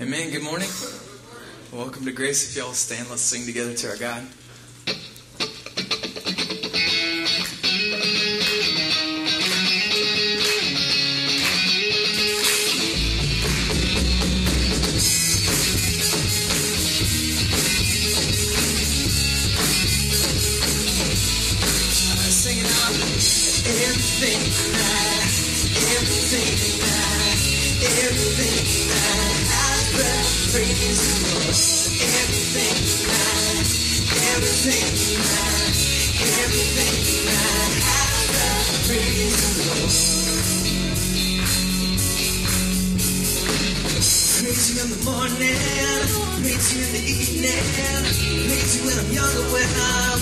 Amen. Good morning. Welcome to Grace. If y'all stand, let's sing together to our God. Morning, praise you in the evening, praise you when I'm younger, when I'm.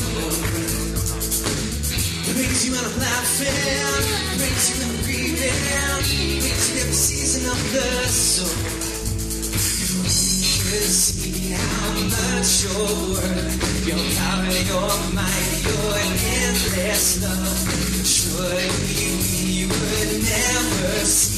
Praise you when I'm laughing, praise you when I'm grieving, praise you every season of the soul. You can see how much your word, your power, your might, your endless love. Surely we would never you.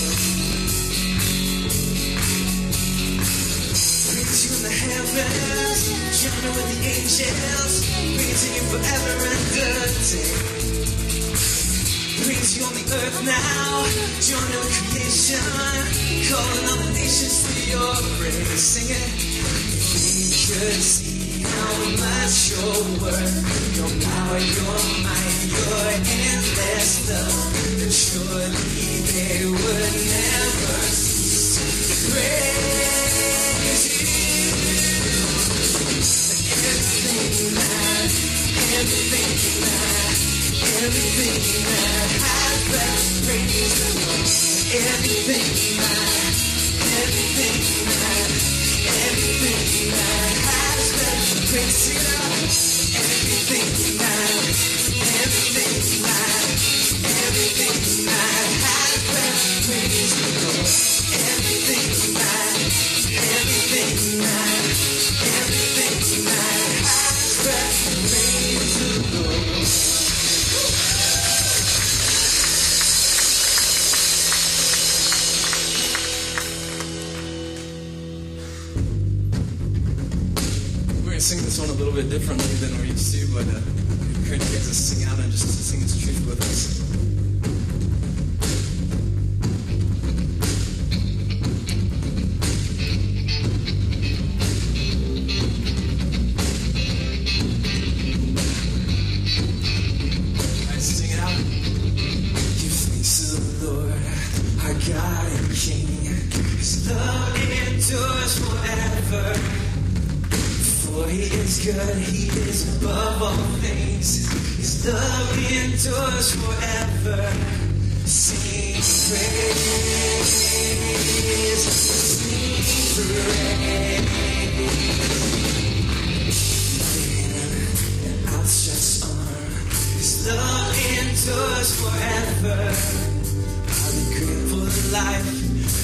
heavens, jumping with the angels, praising you forever and a day. Praise you on the earth now, join in creation, calling all the nations to your praise. Sing it. We could see how much your word, your power, your might, your endless love, that surely they would never cease to praise everything that has Everything that, everything that, everything that has praise the Lord.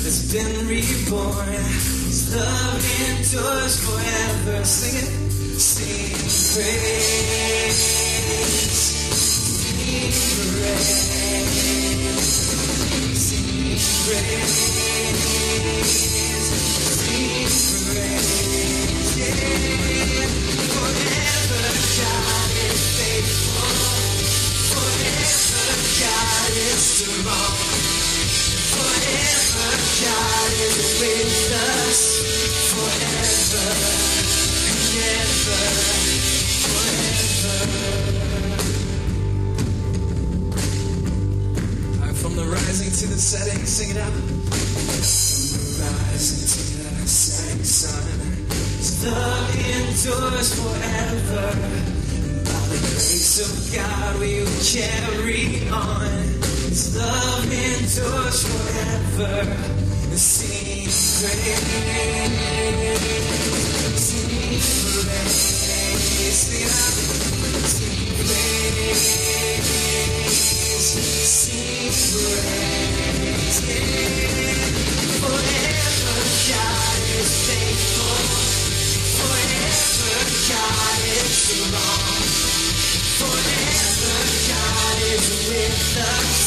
That's been reborn. His love endures forever. Sing it. Sing praise. Sing praise. Sing praise. Sing praise. Forever God is faithful. Forever God is strong. Forever shine with us Forever, forever, forever From the rising to the setting, sing it out. From the rising to the setting sun. Stuck indoors forever. And by the grace of God we will carry us. His love endures forever. The sea Forever God is faithful. Forever God is strong. Forever God is with us.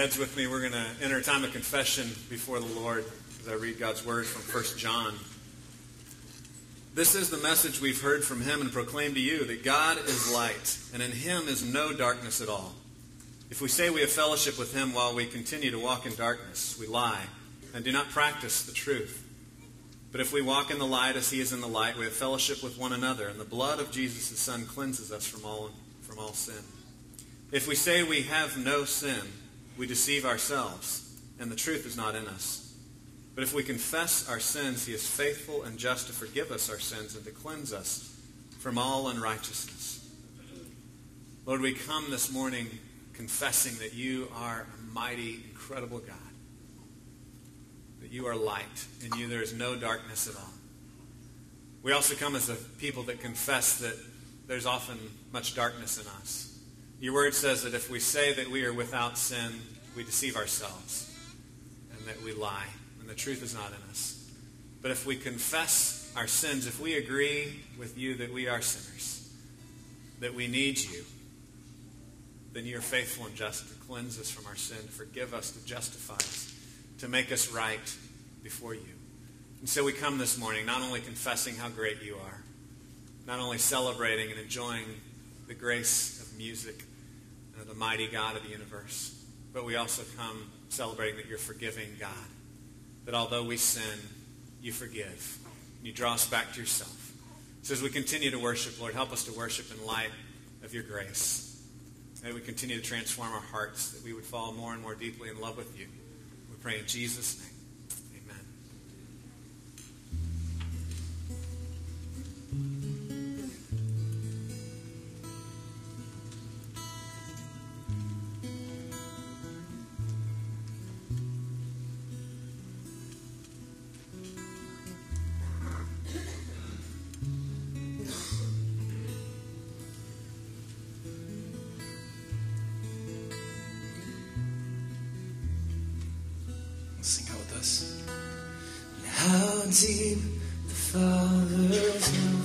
heads with me, we're going to enter a time of confession before the Lord as I read God's word from 1 John. This is the message we've heard from him and proclaimed to you that God is light, and in him is no darkness at all. If we say we have fellowship with him while we continue to walk in darkness, we lie and do not practice the truth. But if we walk in the light as he is in the light, we have fellowship with one another, and the blood of Jesus, his Son, cleanses us from all, from all sin. If we say we have no sin, we deceive ourselves, and the truth is not in us. But if we confess our sins, he is faithful and just to forgive us our sins and to cleanse us from all unrighteousness. Lord, we come this morning confessing that you are a mighty, incredible God that you are light. In you there is no darkness at all. We also come as a people that confess that there's often much darkness in us. Your word says that if we say that we are without sin, we deceive ourselves and that we lie, and the truth is not in us. But if we confess our sins, if we agree with you that we are sinners, that we need you, then you are faithful and just to cleanse us from our sin, to forgive us, to justify us to make us right before you. And so we come this morning not only confessing how great you are, not only celebrating and enjoying the grace of music the mighty God of the universe, but we also come celebrating that you're forgiving God. That although we sin, you forgive. And you draw us back to yourself. So as we continue to worship, Lord, help us to worship in light of your grace. May we continue to transform our hearts, that we would fall more and more deeply in love with you. We pray in Jesus' name. Us. How deep the Father's love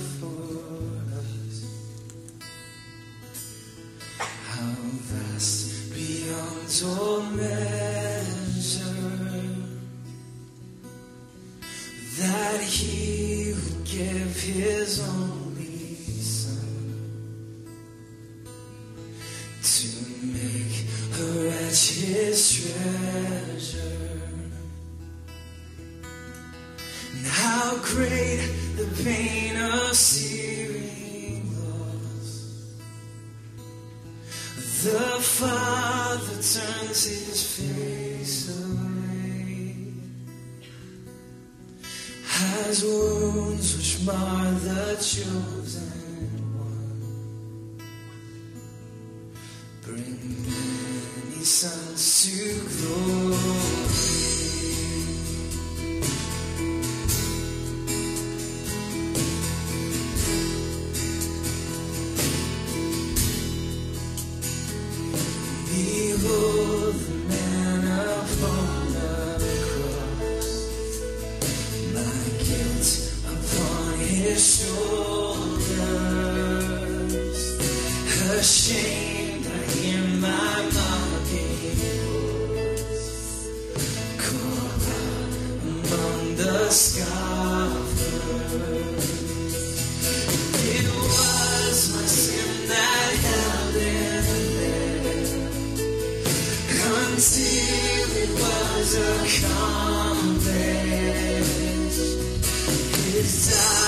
until it was accomplished. His dying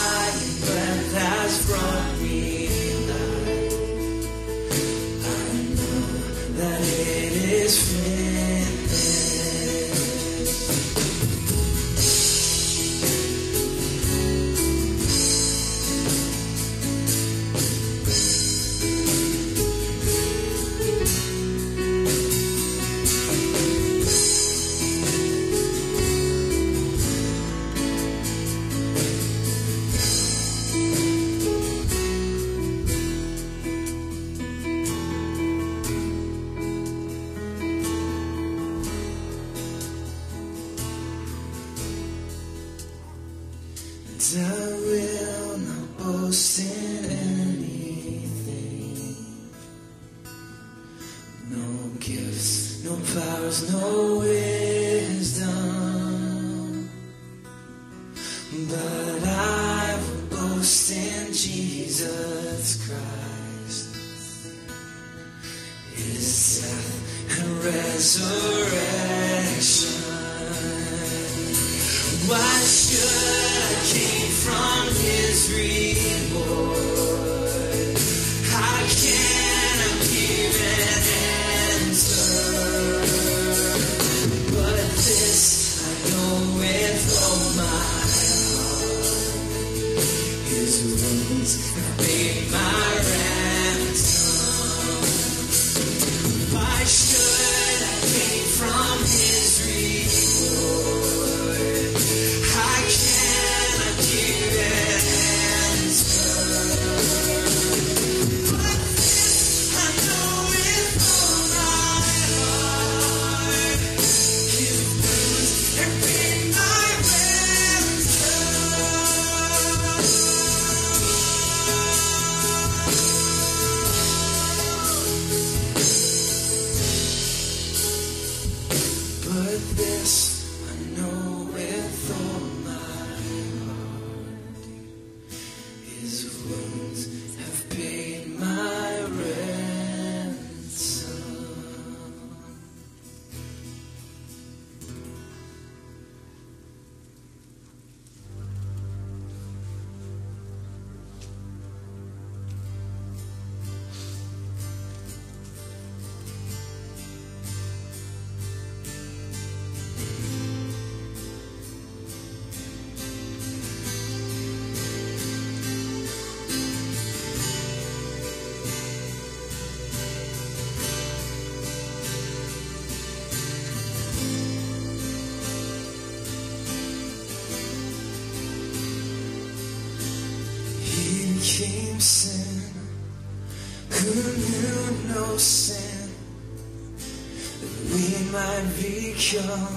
become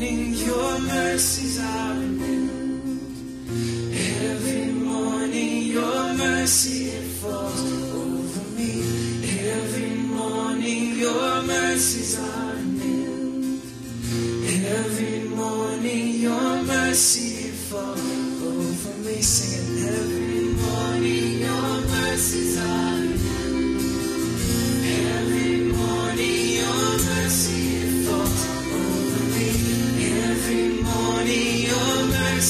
your mercies are renewed. Every morning your mercy falls over me. Every morning your mercies are renewed. Every morning your mercy falls over me. Singing every morning your mercies are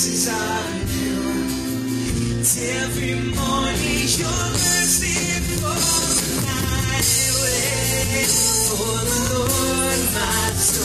mercies are new. It's every morning your mercy falls my way. For the Lord my soul.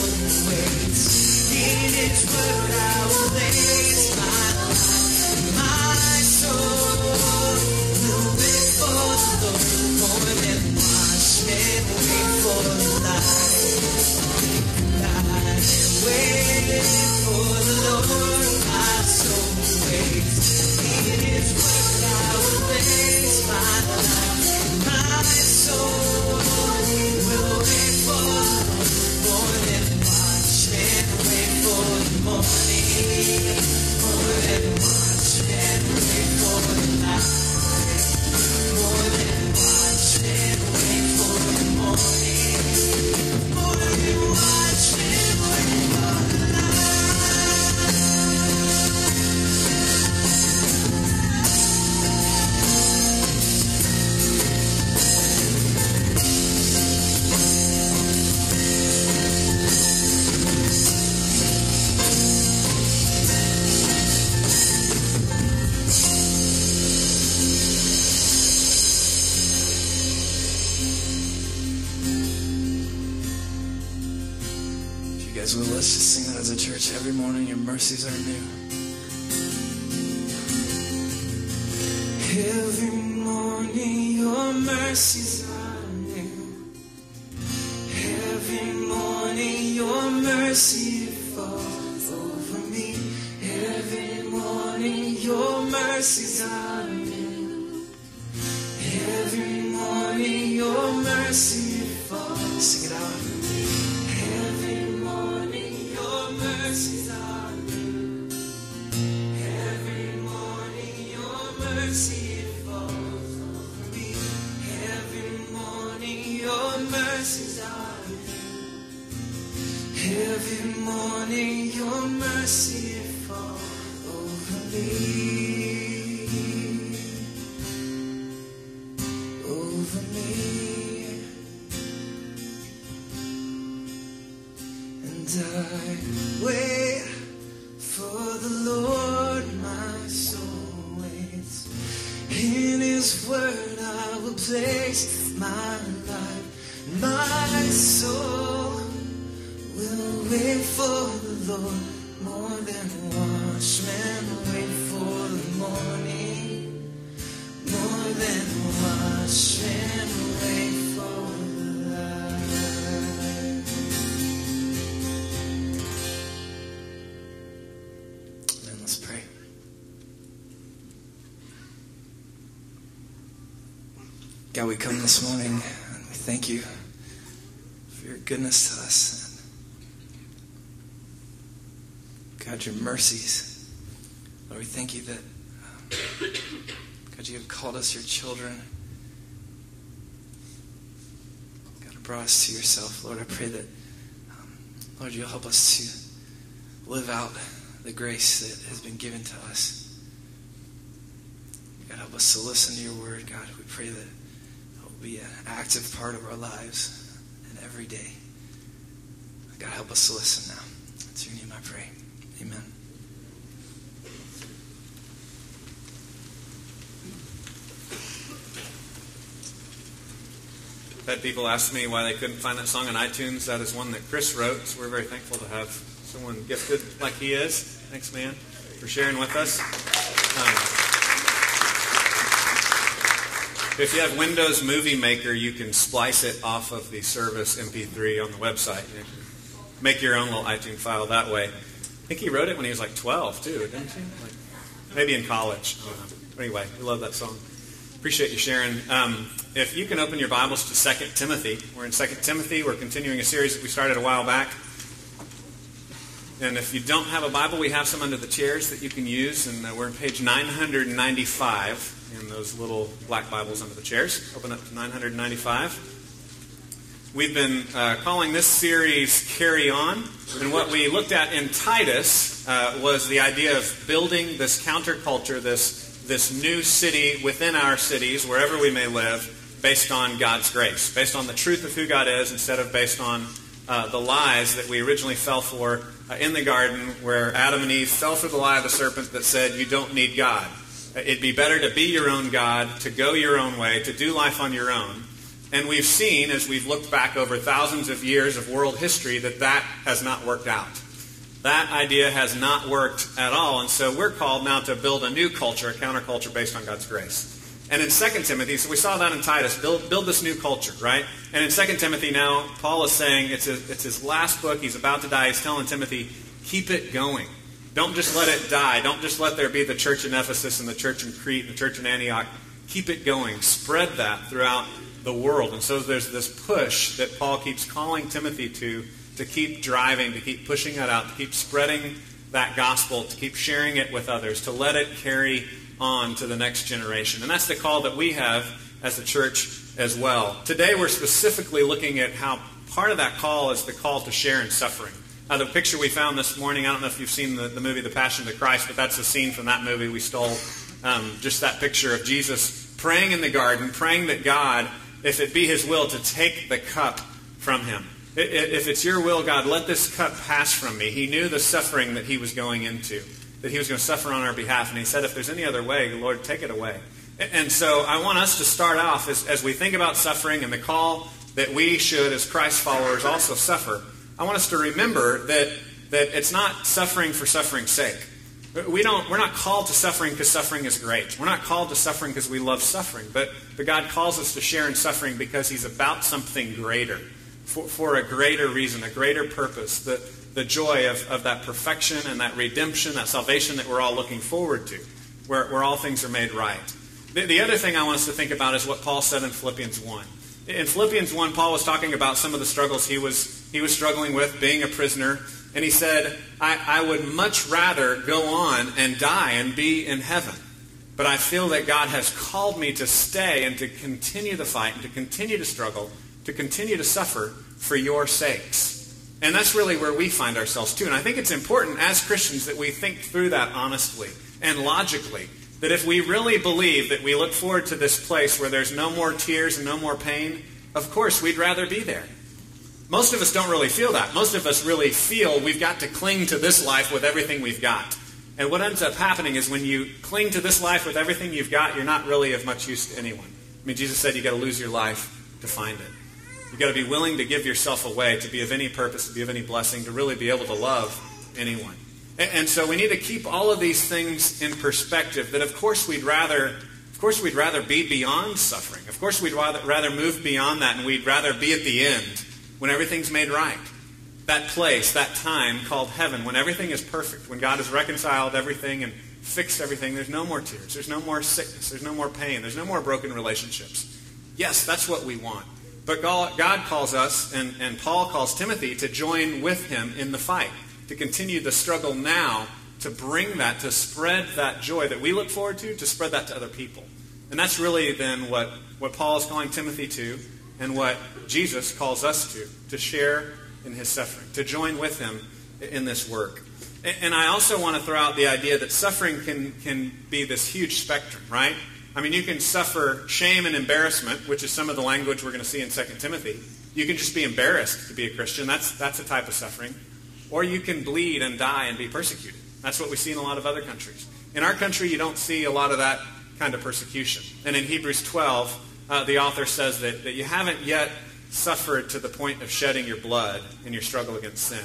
praise. Well, let's just sing that as a church. Every morning your mercies are new. Every morning your mercies are new. Every morning your mercy falls over me. Every morning your mercies are new. Every morning your mercy We come this morning and we thank you for your goodness to us. God, your mercies. Lord, we thank you that, um, God, you have called us your children. God, brought us to yourself. Lord, I pray that, um, Lord, you'll help us to live out the grace that has been given to us. God, help us to listen to your word. God, we pray that be an active part of our lives and every day. God, help us to listen now. It's your name I pray. Amen. Had people ask me why they couldn't find that song on iTunes. That is one that Chris wrote, so we're very thankful to have someone gifted like he is. Thanks, man, for sharing with us. Um, if you have Windows Movie Maker, you can splice it off of the service MP3 on the website. You make your own little iTunes file that way. I think he wrote it when he was like 12, too, didn't he? Like, maybe in college. Anyway, we love that song. Appreciate you sharing. Um, if you can open your Bibles to 2 Timothy. We're in 2 Timothy. We're continuing a series that we started a while back. And if you don't have a Bible, we have some under the chairs that you can use. And uh, we're on page 995 in those little black Bibles under the chairs. Open up to 995. We've been uh, calling this series Carry On. And what we looked at in Titus uh, was the idea of building this counterculture, this, this new city within our cities, wherever we may live, based on God's grace, based on the truth of who God is, instead of based on uh, the lies that we originally fell for uh, in the garden, where Adam and Eve fell for the lie of the serpent that said, You don't need God. It'd be better to be your own God, to go your own way, to do life on your own. And we've seen, as we've looked back over thousands of years of world history, that that has not worked out. That idea has not worked at all. And so we're called now to build a new culture, a counterculture based on God's grace. And in 2 Timothy, so we saw that in Titus, build, build this new culture, right? And in 2 Timothy now, Paul is saying it's, a, it's his last book. He's about to die. He's telling Timothy, keep it going. Don't just let it die. Don't just let there be the church in Ephesus and the church in Crete and the church in Antioch. Keep it going. Spread that throughout the world. And so there's this push that Paul keeps calling Timothy to, to keep driving, to keep pushing that out, to keep spreading that gospel, to keep sharing it with others, to let it carry on to the next generation. And that's the call that we have as a church as well. Today we're specifically looking at how part of that call is the call to share in suffering. Uh, the picture we found this morning, I don't know if you've seen the, the movie The Passion of the Christ, but that's a scene from that movie. We stole um, just that picture of Jesus praying in the garden, praying that God, if it be his will, to take the cup from him. If it's your will, God, let this cup pass from me. He knew the suffering that he was going into, that he was going to suffer on our behalf. And he said, if there's any other way, Lord, take it away. And so I want us to start off as, as we think about suffering and the call that we should, as Christ followers, also suffer. I want us to remember that, that it's not suffering for suffering's sake. We don't, we're not called to suffering because suffering is great. We're not called to suffering because we love suffering. But, but God calls us to share in suffering because He's about something greater, for, for a greater reason, a greater purpose, the, the joy of, of that perfection and that redemption, that salvation that we're all looking forward to, where, where all things are made right. The, the other thing I want us to think about is what Paul said in Philippians 1. In Philippians 1, Paul was talking about some of the struggles he was he was struggling with, being a prisoner. And he said, I, I would much rather go on and die and be in heaven. But I feel that God has called me to stay and to continue the fight and to continue to struggle, to continue to suffer for your sakes. And that's really where we find ourselves too. And I think it's important as Christians that we think through that honestly and logically. That if we really believe that we look forward to this place where there's no more tears and no more pain, of course we'd rather be there. Most of us don't really feel that. Most of us really feel we've got to cling to this life with everything we've got. And what ends up happening is when you cling to this life with everything you've got, you're not really of much use to anyone. I mean, Jesus said you've got to lose your life to find it. You've got to be willing to give yourself away to be of any purpose, to be of any blessing, to really be able to love anyone. And so we need to keep all of these things in perspective that of course we'd rather of course we'd rather be beyond suffering. Of course we'd rather, rather move beyond that and we'd rather be at the end when everything's made right. That place, that time called heaven, when everything is perfect, when God has reconciled everything and fixed everything, there's no more tears, there's no more sickness, there's no more pain, there's no more broken relationships. Yes, that's what we want. But God calls us, and, and Paul calls Timothy to join with him in the fight, to continue the struggle now, to bring that, to spread that joy that we look forward to, to spread that to other people. And that's really then what, what Paul is calling Timothy to, and what Jesus calls us to, to share in his suffering, to join with him in this work. And I also want to throw out the idea that suffering can, can be this huge spectrum, right? I mean, you can suffer shame and embarrassment, which is some of the language we're going to see in 2 Timothy. You can just be embarrassed to be a Christian. That's, that's a type of suffering. Or you can bleed and die and be persecuted. That's what we see in a lot of other countries. In our country, you don't see a lot of that kind of persecution. And in Hebrews 12, uh, the author says that, that you haven't yet suffered to the point of shedding your blood in your struggle against sin.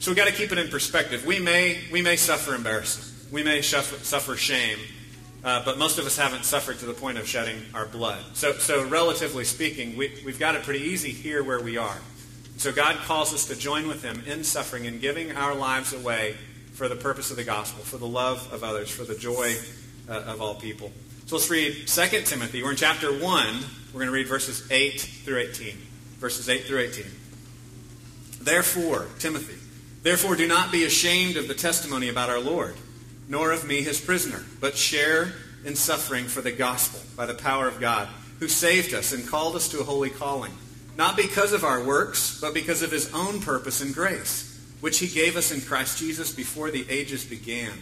So we've got to keep it in perspective. We may, we may suffer embarrassment. We may suffer, suffer shame uh, but most of us haven't suffered to the point of shedding our blood. So, so relatively speaking, we, we've got it pretty easy here where we are. So God calls us to join with Him in suffering and giving our lives away for the purpose of the gospel, for the love of others, for the joy uh, of all people. So let's read 2 Timothy. We're in chapter 1. We're going to read verses 8 through 18. Verses 8 through 18. Therefore, Timothy, therefore do not be ashamed of the testimony about our Lord nor of me his prisoner, but share in suffering for the gospel by the power of God, who saved us and called us to a holy calling, not because of our works, but because of his own purpose and grace, which he gave us in Christ Jesus before the ages began,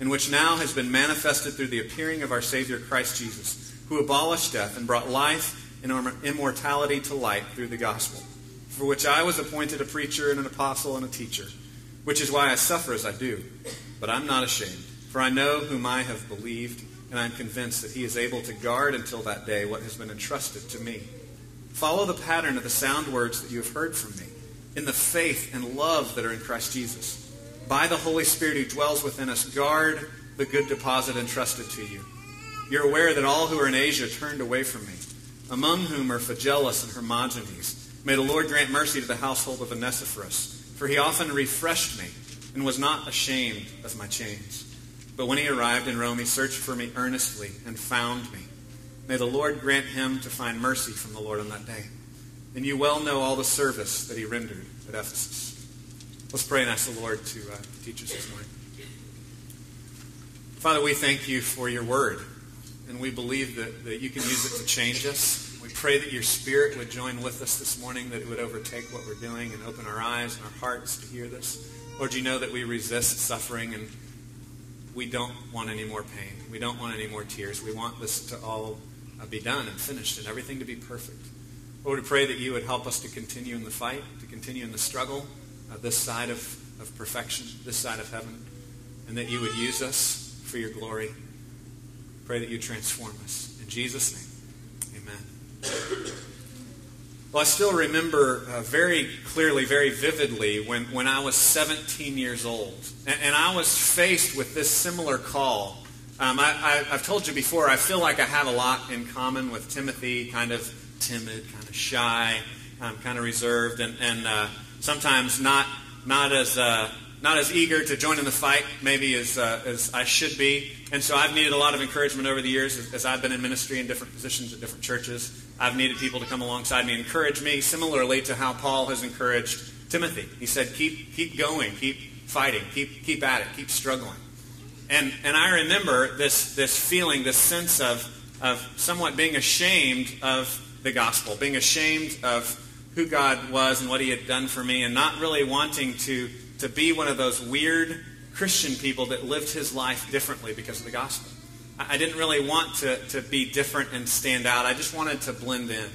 and which now has been manifested through the appearing of our Savior Christ Jesus, who abolished death and brought life and immortality to light through the gospel, for which I was appointed a preacher and an apostle and a teacher, which is why I suffer as I do. But I'm not ashamed, for I know whom I have believed, and I'm convinced that he is able to guard until that day what has been entrusted to me. Follow the pattern of the sound words that you have heard from me, in the faith and love that are in Christ Jesus. By the Holy Spirit who dwells within us, guard the good deposit entrusted to you. You're aware that all who are in Asia turned away from me, among whom are Phygelus and Hermogenes. May the Lord grant mercy to the household of Onesiphorus, for he often refreshed me and was not ashamed of my chains. But when he arrived in Rome, he searched for me earnestly and found me. May the Lord grant him to find mercy from the Lord on that day. And you well know all the service that he rendered at Ephesus. Let's pray and ask the Lord to uh, teach us this morning. Father, we thank you for your word, and we believe that, that you can use it to change us. We pray that your spirit would join with us this morning, that it would overtake what we're doing and open our eyes and our hearts to hear this. Lord, you know that we resist suffering and we don't want any more pain. We don't want any more tears. We want this to all be done and finished and everything to be perfect. Lord, we pray that you would help us to continue in the fight, to continue in the struggle, uh, this side of, of perfection, this side of heaven, and that you would use us for your glory. Pray that you transform us. In Jesus' name, amen. Well, I still remember uh, very clearly, very vividly, when, when I was 17 years old. And, and I was faced with this similar call. Um, I, have told you before, I feel like I have a lot in common with Timothy, kind of timid, kind of shy, um, kind of reserved, and, and uh, sometimes not, not as uh, not as eager to join in the fight maybe as, uh, as I should be. And so I've needed a lot of encouragement over the years as, as, I've been in ministry in different positions at different churches. I've needed people to come alongside me, encourage me, similarly to how Paul has encouraged Timothy. He said, keep, keep going, keep fighting, keep, keep at it, keep struggling. And, and I remember this, this feeling, this sense of, of somewhat being ashamed of the gospel, being ashamed of who God was and what he had done for me, and not really wanting to to be one of those weird Christian people that lived his life differently because of the gospel. I didn't really want to, to be different and stand out. I just wanted to blend in.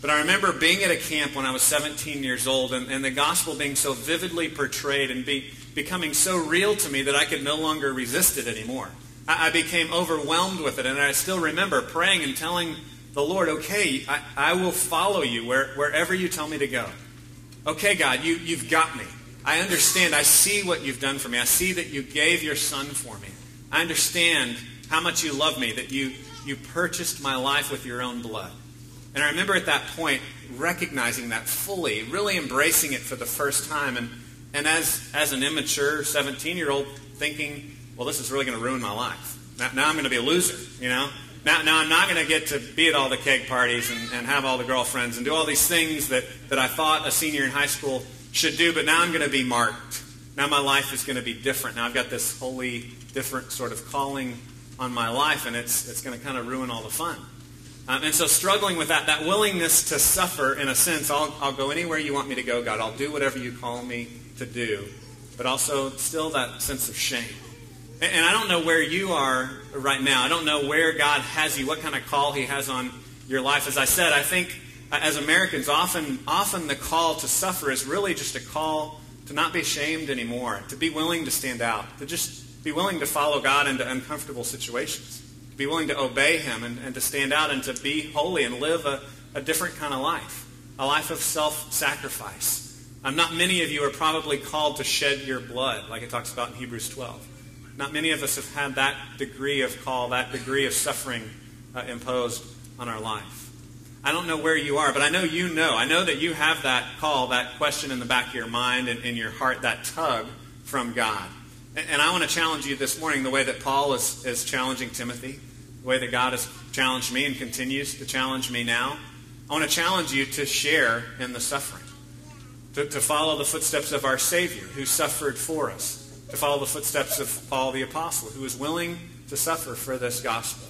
But I remember being at a camp when I was 17 years old and, and the gospel being so vividly portrayed and be, becoming so real to me that I could no longer resist it anymore. I, I became overwhelmed with it. And I still remember praying and telling the Lord, okay, I, I will follow you where, wherever you tell me to go. Okay, God, you, you've got me. I understand. I see what you've done for me. I see that you gave your son for me. I understand how much you love me, that you, you purchased my life with your own blood. And I remember at that point recognizing that fully, really embracing it for the first time. And, and as, as an immature 17 year old, thinking, well, this is really going to ruin my life. Now, now I'm going to be a loser, you know? Now, now I'm not going to get to be at all the keg parties and, and have all the girlfriends and do all these things that, that I thought a senior in high school should do, but now I'm going to be marked. Now my life is going to be different. Now I've got this wholly different sort of calling on my life, and it's, it's going to kind of ruin all the fun. Um, and so struggling with that, that willingness to suffer, in a sense, I'll, I'll go anywhere you want me to go, God. I'll do whatever you call me to do. But also still that sense of shame. And, and I don't know where you are right now. I don't know where God has you, what kind of call he has on your life. As I said, I think uh, as Americans, often, often the call to suffer is really just a call to not be ashamed anymore, to be willing to stand out, to just be willing to follow God into uncomfortable situations, to be willing to obey Him and, and to stand out and to be holy and live a, a different kind of life, a life of self sacrifice. Um, not many of you are probably called to shed your blood, like it talks about in Hebrews 12. Not many of us have had that degree of call, that degree of suffering uh, imposed on our life. I don't know where you are, but I know you know. I know that you have that call, that question in the back of your mind and in your heart, that tug from God. And I want to challenge you this morning the way that Paul is, is challenging Timothy, the way that God has challenged me and continues to challenge me now. I want to challenge you to share in the suffering, to, to follow the footsteps of our Savior who suffered for us, to follow the footsteps of Paul the Apostle who was willing to suffer for this gospel.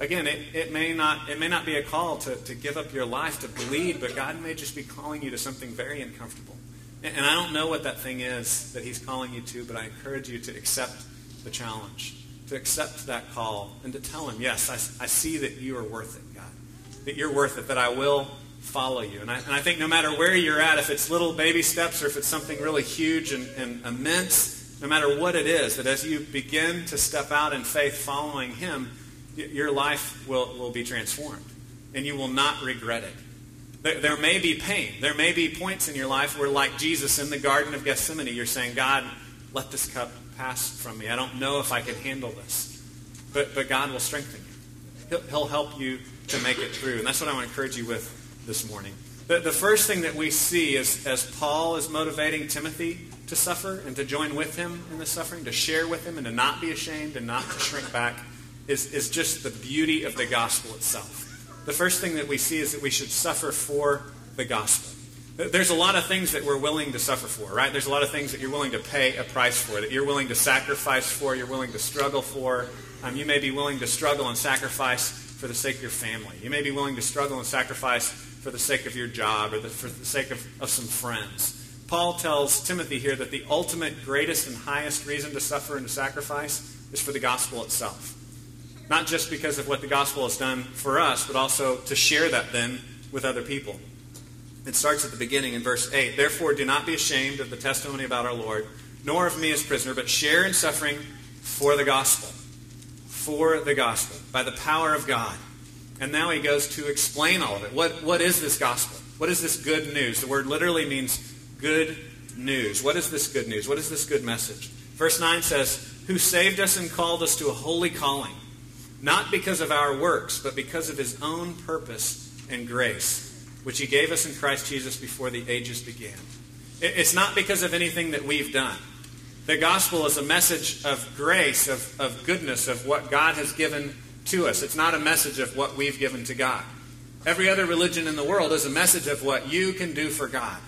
Again, it, it, may not, it may not be a call to, to give up your life, to bleed, but God may just be calling you to something very uncomfortable. And, and I don't know what that thing is that He's calling you to, but I encourage you to accept the challenge, to accept that call, and to tell Him, yes, I, I see that you are worth it, God. That you're worth it, that I will follow you. And I, and I think no matter where you're at, if it's little baby steps or if it's something really huge and, and immense, no matter what it is, that as you begin to step out in faith following Him, your life will, will be transformed and you will not regret it. There, there, may be pain. There may be points in your life where, like Jesus in the Garden of Gethsemane, you're saying, God, let this cup pass from me. I don't know if I can handle this. But, but God will strengthen you. He'll, he'll help you to make it through. And that's what I want to encourage you with this morning. The, the first thing that we see is as Paul is motivating Timothy to suffer and to join with him in the suffering, to share with him and to not be ashamed and not to shrink back is, is just the beauty of the gospel itself. The first thing that we see is that we should suffer for the gospel. There's a lot of things that we're willing to suffer for, right? There's a lot of things that you're willing to pay a price for, that you're willing to sacrifice for, you're willing to struggle for. Um, you may be willing to struggle and sacrifice for the sake of your family. You may be willing to struggle and sacrifice for the sake of your job or the, for the sake of, of some friends. Paul tells Timothy here that the ultimate, greatest, and highest reason to suffer and to sacrifice is for the gospel itself. Not just because of what the gospel has done for us, but also to share that then with other people. It starts at the beginning in verse 8. Therefore, do not be ashamed of the testimony about our Lord, nor of me as prisoner, but share in suffering for the gospel. For the gospel, by the power of God. And now he goes to explain all of it. What, what is this gospel? What is this good news? The word literally means good news. What is this good news? What is this good message? Verse 9 says, Who saved us and called us to a holy calling not because of our works, but because of his own purpose and grace, which he gave us in Christ Jesus before the ages began. It's not because of anything that we've done. The gospel is a message of grace, of, of goodness, of what God has given to us. It's not a message of what we've given to God. Every other religion in the world is a message of what you can do for God.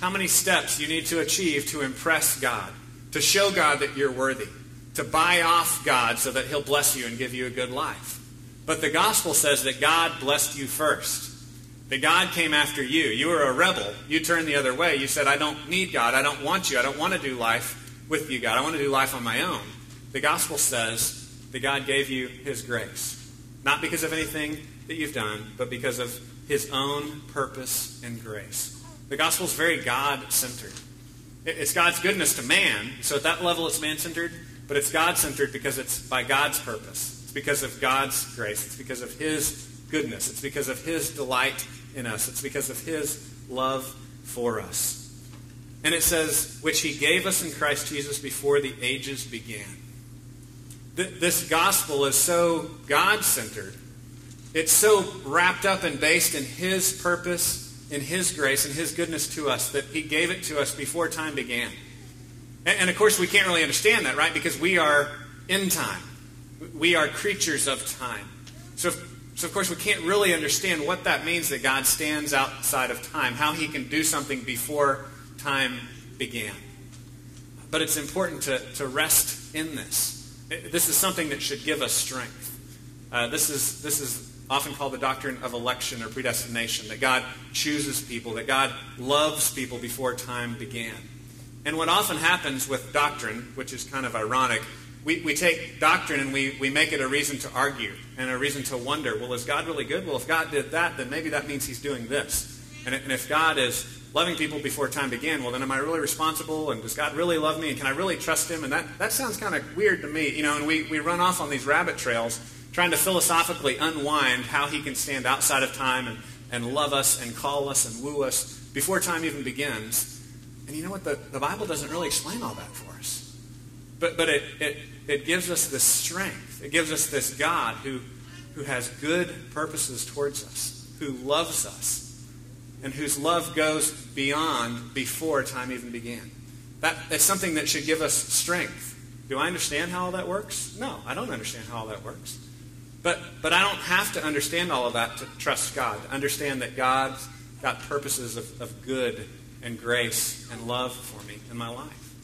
How many steps you need to achieve to impress God, to show God that you're worthy to buy off God so that he'll bless you and give you a good life. But the gospel says that God blessed you first. That God came after you. You were a rebel. You turned the other way. You said, I don't need God. I don't want you. I don't want to do life with you, God. I want to do life on my own. The gospel says that God gave you his grace. Not because of anything that you've done, but because of his own purpose and grace. The gospel is very God centered. It's God's goodness to man, so at that level it's man centered. But it's God centered because it's by God's purpose. It's because of God's grace. It's because of His goodness. It's because of His delight in us. It's because of His love for us. And it says, which He gave us in Christ Jesus before the ages began. This gospel is so God centered. It's so wrapped up and based in His purpose, in His grace, and His goodness to us that He gave it to us before time began. And, and of course, we can't really understand that, right? Because we are in time. We are creatures of time. So, so, of course, we can't really understand what that means that God stands outside of time, how he can do something before time began. But it's important to, to rest in this. This is something that should give us strength. Uh, this, is, this is often called the doctrine of election or predestination, that God chooses people, that God loves people before time began. And what often happens with doctrine, which is kind of ironic, we, we take doctrine and we, we make it a reason to argue and a reason to wonder, well, is God really good? Well, if God did that, then maybe that means he's doing this. And, and if God is loving people before time began, well, then am I really responsible? And does God really love me? And can I really trust him? And that, that sounds kind of weird to me. You know, and we, we run off on these rabbit trails trying to philosophically unwind how he can stand outside of time and, and love us and call us and woo us before time even begins. And you know what? The, the Bible doesn't really explain all that for us. But, but it, it, it gives us this strength. It gives us this God who, who has good purposes towards us, who loves us, and whose love goes beyond before time even began. That, that's something that should give us strength. Do I understand how all that works? No, I don't understand how all that works. But, but I don't have to understand all of that to trust God, to understand that God's got purposes of, of good and grace and love for me in my life.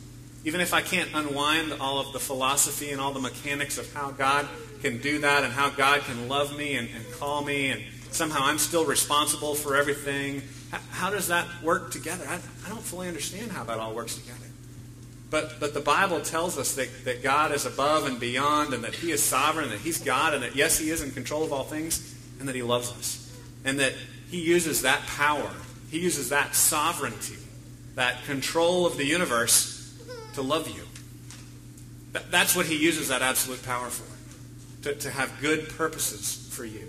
Even if I can't unwind all of the philosophy and all the mechanics of how God can do that and how God can love me and, and call me and somehow I'm still responsible for everything, how, does that work together? I, I don't fully understand how that all works together. But, but the Bible tells us that, that God is above and beyond and that He is sovereign, and that He's God, and that yes, He is in control of all things, and that He loves us. And that He uses that power, He uses that sovereignty, that control of the universe to love you. That's what he uses that absolute power for. To, to have good purposes for you.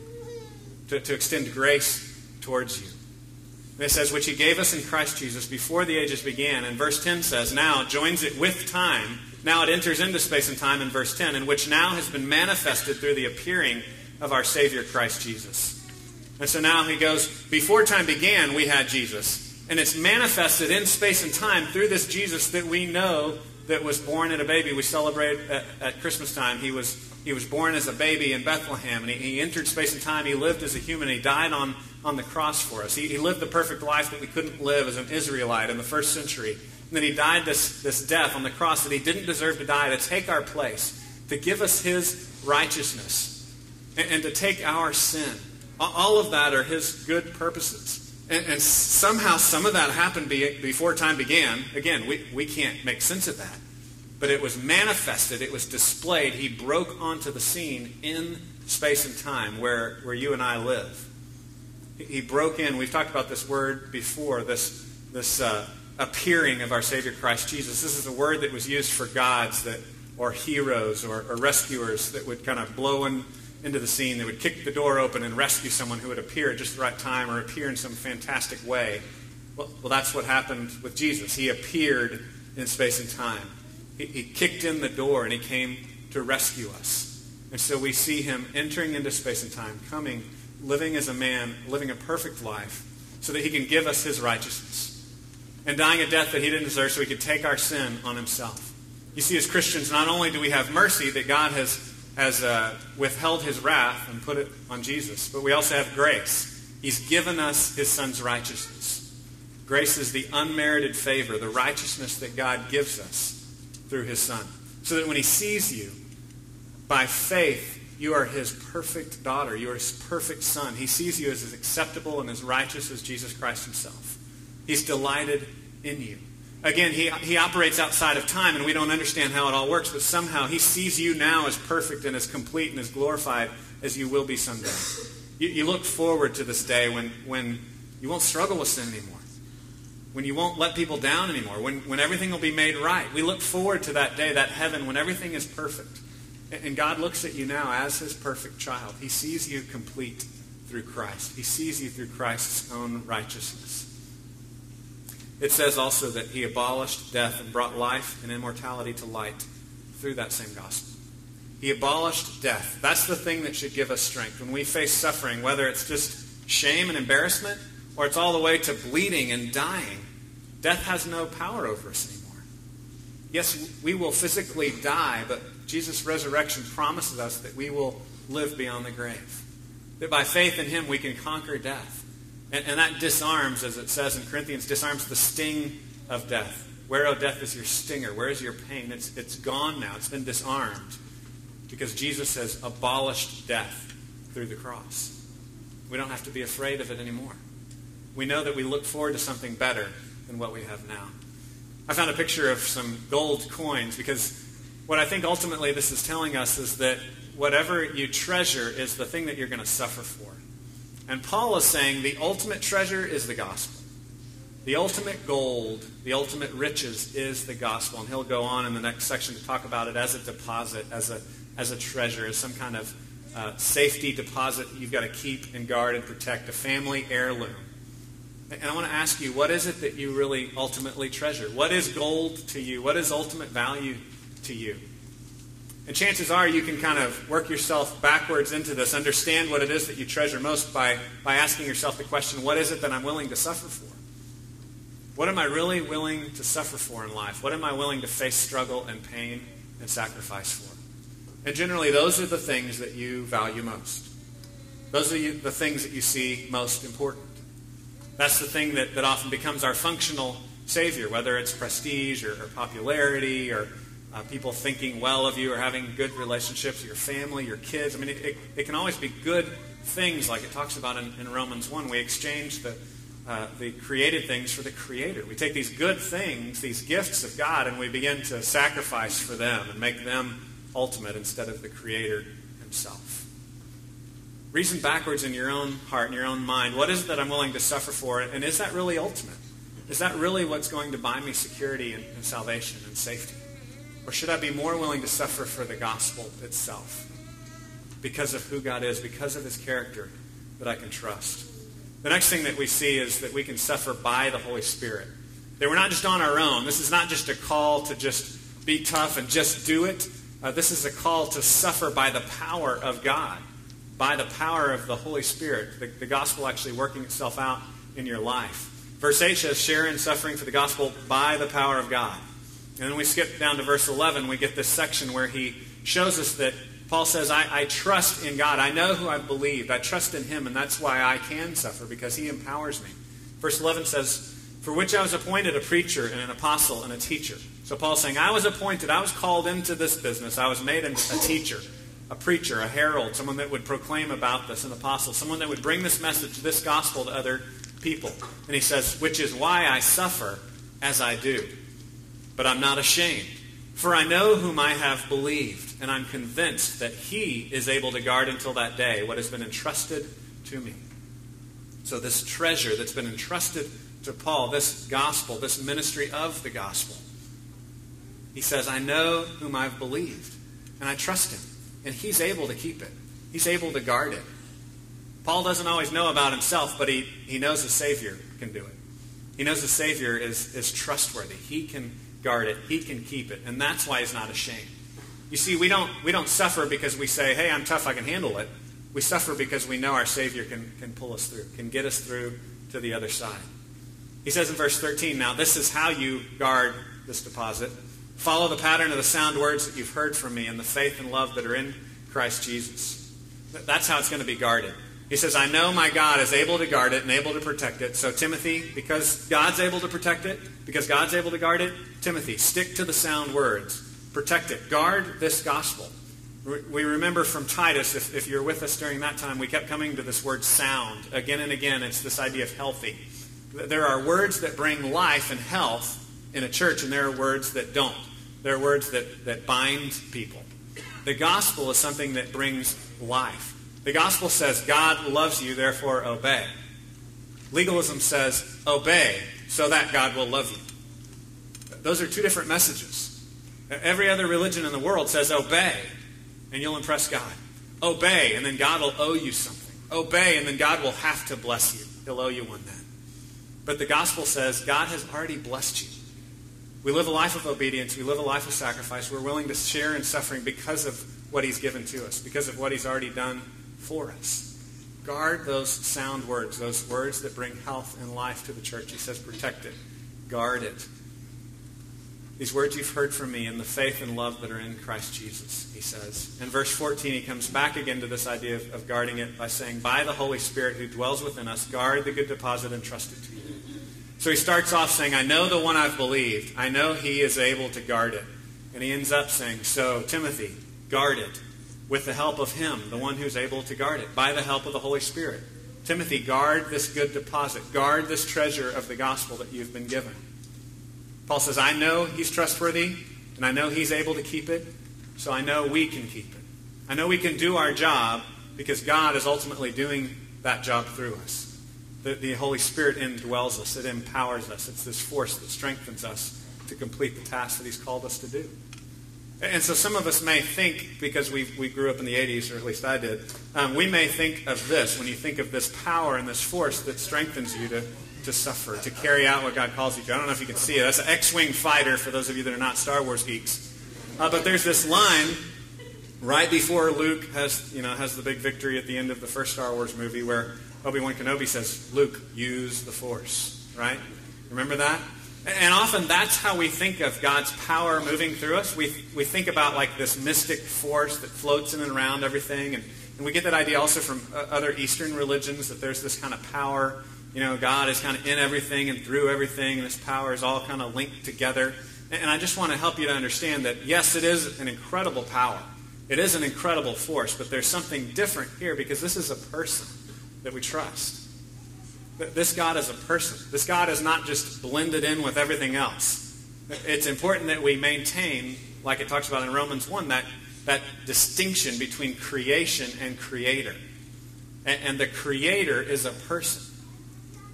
To, to extend grace towards you. And it says, which he gave us in Christ Jesus before the ages began. And verse 10 says, now joins it with time. Now it enters into space and time in verse 10, in which now has been manifested through the appearing of our Savior Christ Jesus. And so now he goes, before time began, we had Jesus. And it's manifested in space and time through this Jesus that we know that was born in a baby. We celebrate at, at Christmas time. He was, he was born as a baby in Bethlehem, and he, he, entered space and time. He lived as a human. He died on, on the cross for us. He, he lived the perfect life that we couldn't live as an Israelite in the first century. And then he died this, this death on the cross that he didn't deserve to die to take our place, to give us his righteousness, and, and to take our sin. All of that are his good purposes. And, and somehow some of that happened be, before time began. Again, we, we can't make sense of that. But it was manifested, it was displayed. He broke onto the scene in space and time where, where you and I live. He broke in. We've talked about this word before, this, this uh, appearing of our Savior Christ Jesus. This is a word that was used for gods that, or heroes or, or rescuers that would kind of blow in into the scene. They would kick the door open and rescue someone who would appear at just the right time or appear in some fantastic way. Well, well that's what happened with Jesus. He appeared in space and time. He, he kicked in the door and he came to rescue us. And so we see him entering into space and time, coming, living as a man, living a perfect life, so that he can give us his righteousness. And dying a death that he didn't deserve so he could take our sin on himself. You see, as Christians, not only do we have mercy that God has has uh, withheld his wrath and put it on Jesus. But we also have grace. He's given us his son's righteousness. Grace is the unmerited favor, the righteousness that God gives us through his son. So that when he sees you, by faith, you are his perfect daughter. You are his perfect son. He sees you as as acceptable and as righteous as Jesus Christ himself. He's delighted in you. Again, he, he operates outside of time, and we don't understand how it all works, but somehow he sees you now as perfect and as complete and as glorified as you will be someday. You, you look forward to this day when, when you won't struggle with sin anymore, when you won't let people down anymore, when, when everything will be made right. We look forward to that day, that heaven, when everything is perfect. And God looks at you now as his perfect child. He sees you complete through Christ, he sees you through Christ's own righteousness. It says also that he abolished death and brought life and immortality to light through that same gospel. He abolished death. That's the thing that should give us strength. When we face suffering, whether it's just shame and embarrassment or it's all the way to bleeding and dying, death has no power over us anymore. Yes, we will physically die, but Jesus' resurrection promises us that we will live beyond the grave. That by faith in him we can conquer death. And, and that disarms, as it says in Corinthians, disarms the sting of death. Where, O oh, death, is your stinger? Where is your pain? It's, it's gone now. It's been disarmed because Jesus has abolished death through the cross. We don't have to be afraid of it anymore. We know that we look forward to something better than what we have now. I found a picture of some gold coins because what I think ultimately this is telling us is that whatever you treasure is the thing that you're going to suffer for. And Paul is saying the ultimate treasure is the gospel. The ultimate gold, the ultimate riches is the gospel. And he'll go on in the next section to talk about it as a deposit, as a, as a treasure, as some kind of uh, safety deposit you've got to keep and guard and protect, a family heirloom. And I want to ask you, what is it that you really ultimately treasure? What is gold to you? What is ultimate value to you? And chances are you can kind of work yourself backwards into this, understand what it is that you treasure most by, by asking yourself the question, what is it that I'm willing to suffer for? What am I really willing to suffer for in life? What am I willing to face struggle and pain and sacrifice for? And generally, those are the things that you value most. Those are the things that you see most important. That's the thing that, that often becomes our functional savior, whether it's prestige or, or popularity or uh, people thinking well of you or having good relationships, with your family, your kids. I mean, it, it, it can always be good things, like it talks about in, in Romans 1. We exchange the, uh, the created things for the Creator. We take these good things, these gifts of God, and we begin to sacrifice for them and make them ultimate instead of the Creator Himself. Reason backwards in your own heart, in your own mind. What is it that I'm willing to suffer for? And is that really ultimate? Is that really what's going to buy me security and, and salvation and safety? Or should I be more willing to suffer for the gospel itself? Because of who God is, because of his character that I can trust. The next thing that we see is that we can suffer by the Holy Spirit. That we're not just on our own. This is not just a call to just be tough and just do it. Uh, this is a call to suffer by the power of God, by the power of the Holy Spirit, the, the gospel actually working itself out in your life. Verse 8 says, share in suffering for the gospel by the power of God. And then we skip down to verse 11. We get this section where he shows us that Paul says, I, I, trust in God. I know who I've believed. I trust in him, and that's why I can suffer, because he empowers me. Verse 11 says, For which I was appointed a preacher and an apostle and a teacher. So Paul's saying, I was appointed, I was called into this business. I was made a teacher, a preacher, a herald, someone that would proclaim about this, an apostle, someone that would bring this message, this gospel to other people. And he says, Which is why I suffer as I do but I'm not ashamed. For I know whom I have believed, and I'm convinced that he is able to guard until that day what has been entrusted to me. So, this treasure that's been entrusted to Paul, this gospel, this ministry of the gospel, he says, I know whom I've believed, and I trust him, and he's able to keep it, he's able to guard it. Paul doesn't always know about himself, but he, he knows the Savior can do it. He knows the Savior is, is trustworthy. He can guard it. He can keep it. And that's why he's not ashamed. You see, we don't, we don't suffer because we say, hey, I'm tough, I can handle it. We suffer because we know our Savior can, can pull us through, can get us through to the other side. He says in verse 13, now this is how you guard this deposit. Follow the pattern of the sound words that you've heard from me and the faith and love that are in Christ Jesus. That's how it's going to be guarded. He says, I know my God is able to guard it and able to protect it. So, Timothy, because God's able to protect it, because God's able to guard it, Timothy, stick to the sound words. Protect it. Guard this gospel. We remember from Titus, if, if you're with us during that time, we kept coming to this word sound. Again and again, it's this idea of healthy. There are words that bring life and health in a church, and there are words that don't. There are words that, that bind people. The gospel is something that brings life. The gospel says God loves you, therefore obey. Legalism says obey so that God will love you. Those are two different messages. Every other religion in the world says obey and you'll impress God. Obey and then God will owe you something. Obey and then God will have to bless you. He'll owe you one then. But the gospel says God has already blessed you. We live a life of obedience. We live a life of sacrifice. We're willing to share in suffering because of what He's given to us, because of what He's already done for us. Guard those sound words, those words that bring health and life to the church. He says, protect it, guard it. these words you've heard from me and the faith and love that are in Christ Jesus, he says. In verse 14, he comes back again to this idea of, of guarding it by saying, By the Holy Spirit who dwells within us, guard the good deposit entrusted to you. So he starts off saying, I know the one I've believed. I know he is able to guard it. And he ends up saying, So, Timothy, guard it with the help of him, the one who's able to guard it, by the help of the Holy Spirit. Timothy, guard this good deposit. Guard this treasure of the gospel that you've been given. Paul says, I know he's trustworthy, and I know he's able to keep it, so I know we can keep it. I know we can do our job because God is ultimately doing that job through us. The, the Holy Spirit indwells us, it empowers us. It's this force that strengthens us to complete the task that he's called us to do. And so some of us may think, because we, we grew up in the 80s, or at least I did, um, we may think of this when you think of this power and this force that strengthens you to to suffer, to carry out what God calls you to. I don't know if you can see it. That's an X-wing fighter for those of you that are not Star Wars geeks. Uh, but there's this line right before Luke has, you know, has the big victory at the end of the first Star Wars movie where Obi-Wan Kenobi says, Luke, use the Force. Right? Remember that? And often that's how we think of God's power moving through us. We, we think about like this mystic force that floats in and around everything. And, and we get that idea also from uh, other Eastern religions that there's this kind of power you know, God is kind of in everything and through everything, and His power is all kind of linked together. And I just want to help you to understand that, yes, it is an incredible power. It is an incredible force, but there's something different here because this is a person that we trust. This God is a person. This God is not just blended in with everything else. It's important that we maintain, like it talks about in Romans 1, that, that distinction between creation and creator. And, and the creator is a person.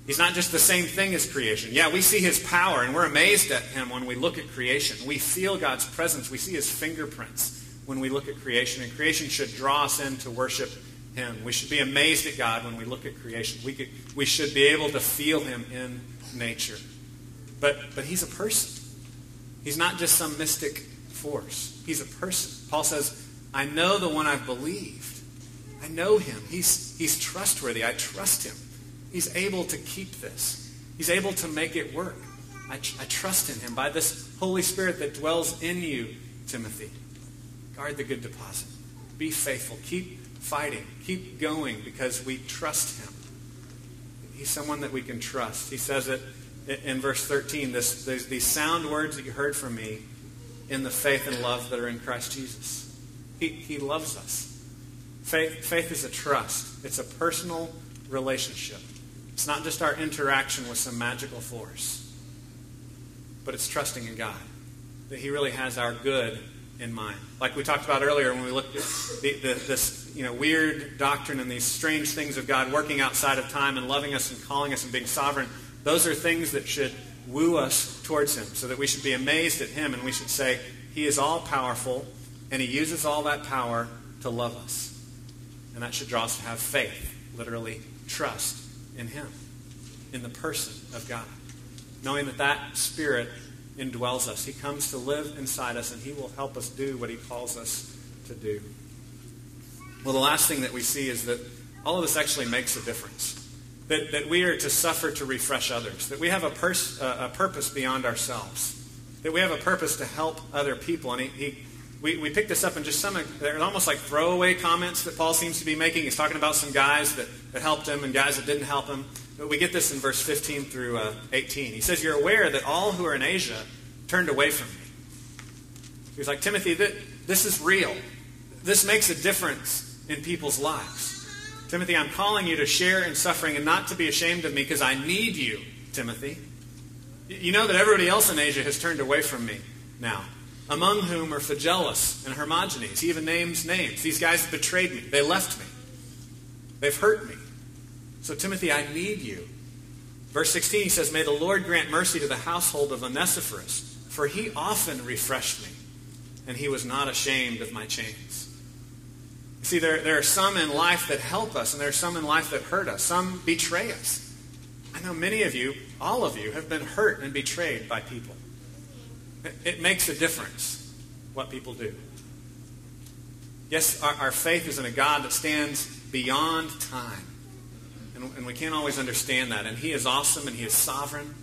He's not just the same thing as creation. Yeah, we see his power and we're amazed at him when we look at creation. We feel God's presence. We see his fingerprints when we look at creation. And creation should draw us in to worship him. We should be amazed at God when we look at creation. We, could, we should be able to feel him in nature. But, but he's a person. He's not just some mystic force. He's a person. Paul says, I know the one I've believed. I know him. He's, he's trustworthy. I trust him. He's able to keep this. He's able to make it work. I, I trust in him by this Holy Spirit that dwells in you, Timothy. Guard the good deposit. Be faithful. Keep fighting. Keep going because we trust him. He's someone that we can trust. He says it in verse 13 this, these sound words that you heard from me in the faith and love that are in Christ Jesus. He, he loves us. Faith, faith is a trust, it's a personal relationship. It's not just our interaction with some magical force, but it's trusting in God. That He really has our good in mind. Like we talked about earlier when we looked at the, the, this you know, weird doctrine and these strange things of God working outside of time and loving us and calling us and being sovereign. Those are things that should woo us towards Him so that we should be amazed at Him and we should say, He is all powerful and He uses all that power to love us. And that should draw us to have faith, literally trust in Him, in the person of God. Knowing that that Spirit indwells us. He comes to live inside us, and He will help us do what He calls us to do. Well, the last thing that we see is that all of this actually makes a difference. That, that we are to suffer to refresh others. That we have a, pers- uh, a purpose beyond ourselves. That we have a purpose to help other people. And he, he we, we picked this up in just some, they're almost like throwaway comments that Paul seems to be making. He's talking about some guys that, that helped him and guys that didn't help him. But we get this in verse 15 through uh, 18. He says, You're aware that all who are in Asia turned away from me. He's like, Timothy, this is real. This makes a difference in people's lives. Timothy, I'm calling you to share in suffering and not to be ashamed of me because I need you, Timothy. You know that everybody else in Asia has turned away from me now among whom are Phygelus and Hermogenes. He even names names. These guys betrayed me. They left me. They've hurt me. So, Timothy, I need you. Verse 16, he says, May the Lord grant mercy to the household of Onesiphorus, for he often refreshed me, and he was not ashamed of my chains. See, there, there are some in life that help us, and there are some in life that hurt us. Some betray us. I know many of you, all of you, have been hurt and betrayed by people. It makes a difference what people do. Yes, our, our faith is in a God that stands beyond time. And, and we can't always understand that. And He is awesome and He is sovereign.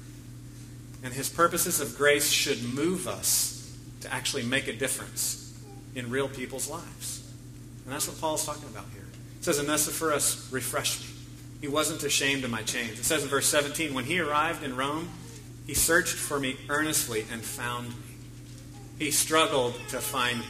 And his purposes of grace should move us to actually make a difference in real people's lives. And that's what Paul's talking about here. It says, Onesiphorus refreshed me. He wasn't ashamed of my chains. It says in verse 17, when he arrived in Rome, he searched for me earnestly and found me. He struggled to find me.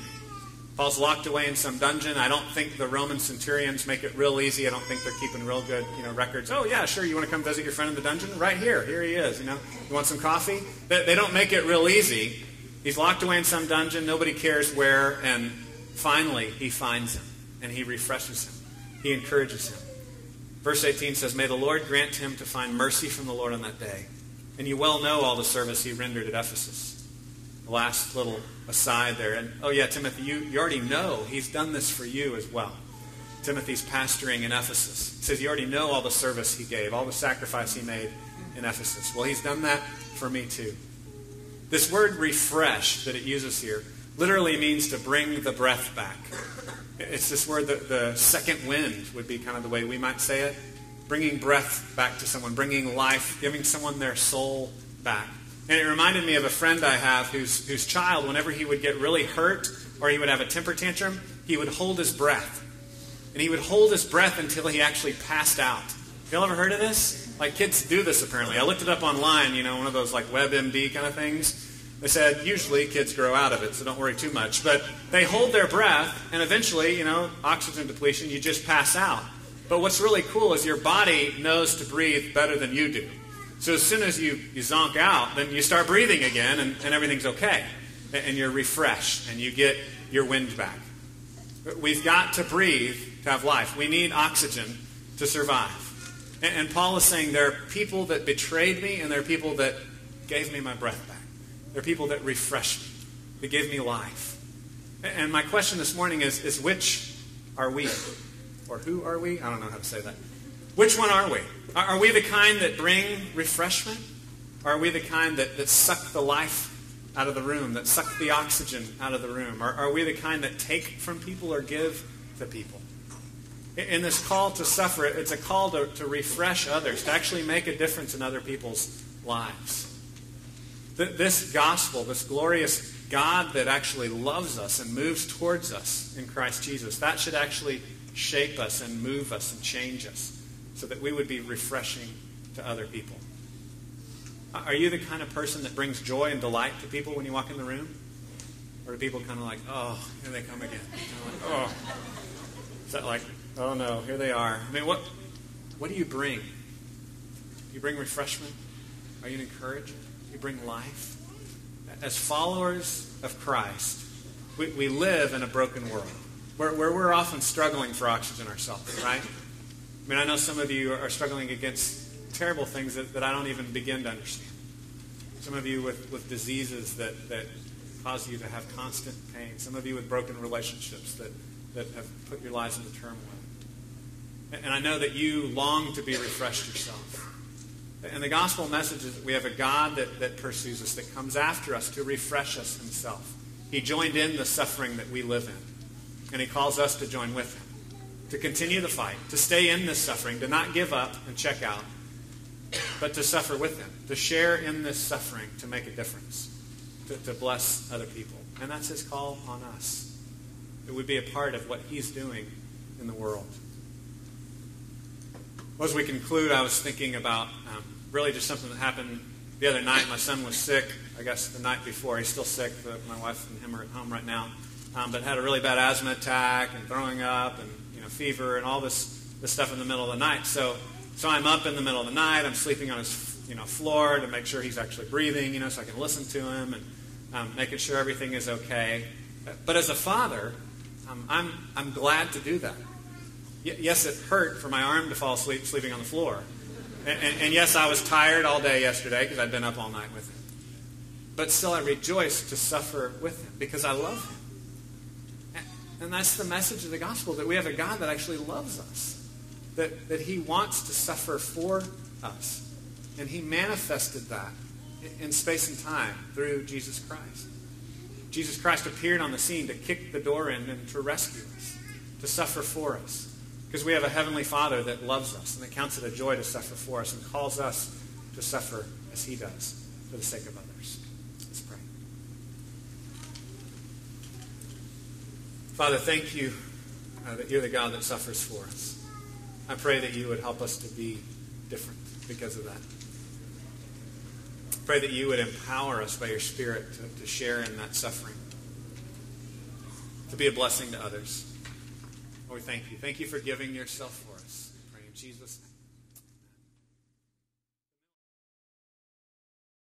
Paul's locked away in some dungeon. I don't think the Roman centurions make it real easy. I don't think they're keeping real good, you know, records. Oh yeah, sure. You want to come visit your friend in the dungeon? Right here. Here he is. You know, you want some coffee? They, they don't make it real easy. He's locked away in some dungeon. Nobody cares where. And finally, he finds him and he refreshes him. He encourages him. Verse 18 says, May the Lord grant him to find mercy from the Lord on that day. And you well know all the service he rendered at Ephesus. The last little aside there. And oh, yeah, Timothy, you, you already know he's done this for you as well. Timothy's pastoring in Ephesus. Says you already know all the service he gave, all the sacrifice he made in Ephesus. Well, he's done that for me too. This word refresh that it uses here literally means to bring the breath back. It's this word that the second wind would be kind of the way we might say it. Bringing breath back to someone, bringing life, giving someone their soul back. And it reminded me of a friend I have whose, whose child, whenever he would get really hurt or he would have a temper tantrum, he would hold his breath. And he would hold his breath until he actually passed out. Y'all ever heard of this? Like kids do this apparently. I looked it up online, you know, one of those like WebMD kind of things. They said usually kids grow out of it, so don't worry too much. But they hold their breath, and eventually, you know, oxygen depletion, you just pass out. But what's really cool is your body knows to breathe better than you do. So as soon as you, you zonk out, then you start breathing again and, and everything's okay. And you're refreshed and you get your wind back. We've got to breathe to have life. We need oxygen to survive. And, and Paul is saying there are people that betrayed me and there are people that gave me my breath back. There are people that refresh me, that give me life. And my question this morning is, is which are we? Or who are we? I don't know how to say that. Which one are we? Are we the kind that bring refreshment? Or are we the kind that, that suck the life out of the room, that suck the oxygen out of the room? Or are we the kind that take from people or give to people? In this call to suffer, it's a call to, to refresh others, to actually make a difference in other people's lives. This gospel, this glorious God that actually loves us and moves towards us in Christ Jesus, that should actually shape us and move us and change us so that we would be refreshing to other people. Are you the kind of person that brings joy and delight to people when you walk in the room? Or do people kind of like, oh, here they come again? Like, oh. Is that like, oh no, here they are? I mean, what, what do you bring? You bring refreshment? Are you an You bring life? As followers of Christ, we, we live in a broken world where, where we're often struggling for oxygen ourselves, right? I mean, I know some of you are struggling against terrible things that, that I don't even begin to understand. Some of you with, with diseases that, that cause you to have constant pain. Some of you with broken relationships that, that have put your lives into turmoil. And I know that you long to be refreshed yourself. And the gospel message is that we have a God that, that pursues us, that comes after us to refresh us himself. He joined in the suffering that we live in, and he calls us to join with him to continue the fight, to stay in this suffering, to not give up and check out, but to suffer with Him, to share in this suffering, to make a difference, to, to bless other people. And that's His call on us. It would be a part of what He's doing in the world. Well, as we conclude, I was thinking about um, really just something that happened the other night. My son was sick, I guess the night before. He's still sick, but my wife and him are at home right now. Um, but had a really bad asthma attack and throwing up and you know, fever and all this, this stuff in the middle of the night. So, so I'm up in the middle of the night. I'm sleeping on his you know, floor to make sure he's actually breathing, you know, so I can listen to him and um, making sure everything is okay. But as a father, um, I'm, I'm glad to do that. Yes, it hurt for my arm to fall asleep sleeping on the floor. And, and, yes, I was tired all day yesterday because I'd been up all night with him. But still, I rejoice to suffer with him because I love him. And that's the message of the gospel that we have a God that actually loves us, that, that He wants to suffer for us. And He manifested that in space and time through Jesus Christ. Jesus Christ appeared on the scene to kick the door in and to rescue us, to suffer for us. Because we have a Heavenly Father that loves us and that counts it a joy to suffer for us and calls us to suffer as He does, for the sake of others. Let's pray. Father, thank you uh, that you're the God that suffers for us. I pray that you would help us to be different because of that. Pray that you would empower us by your Spirit to, to share in that suffering, to be a blessing to others. Lord, thank you. Thank you for giving yourself for us. I pray in Jesus'.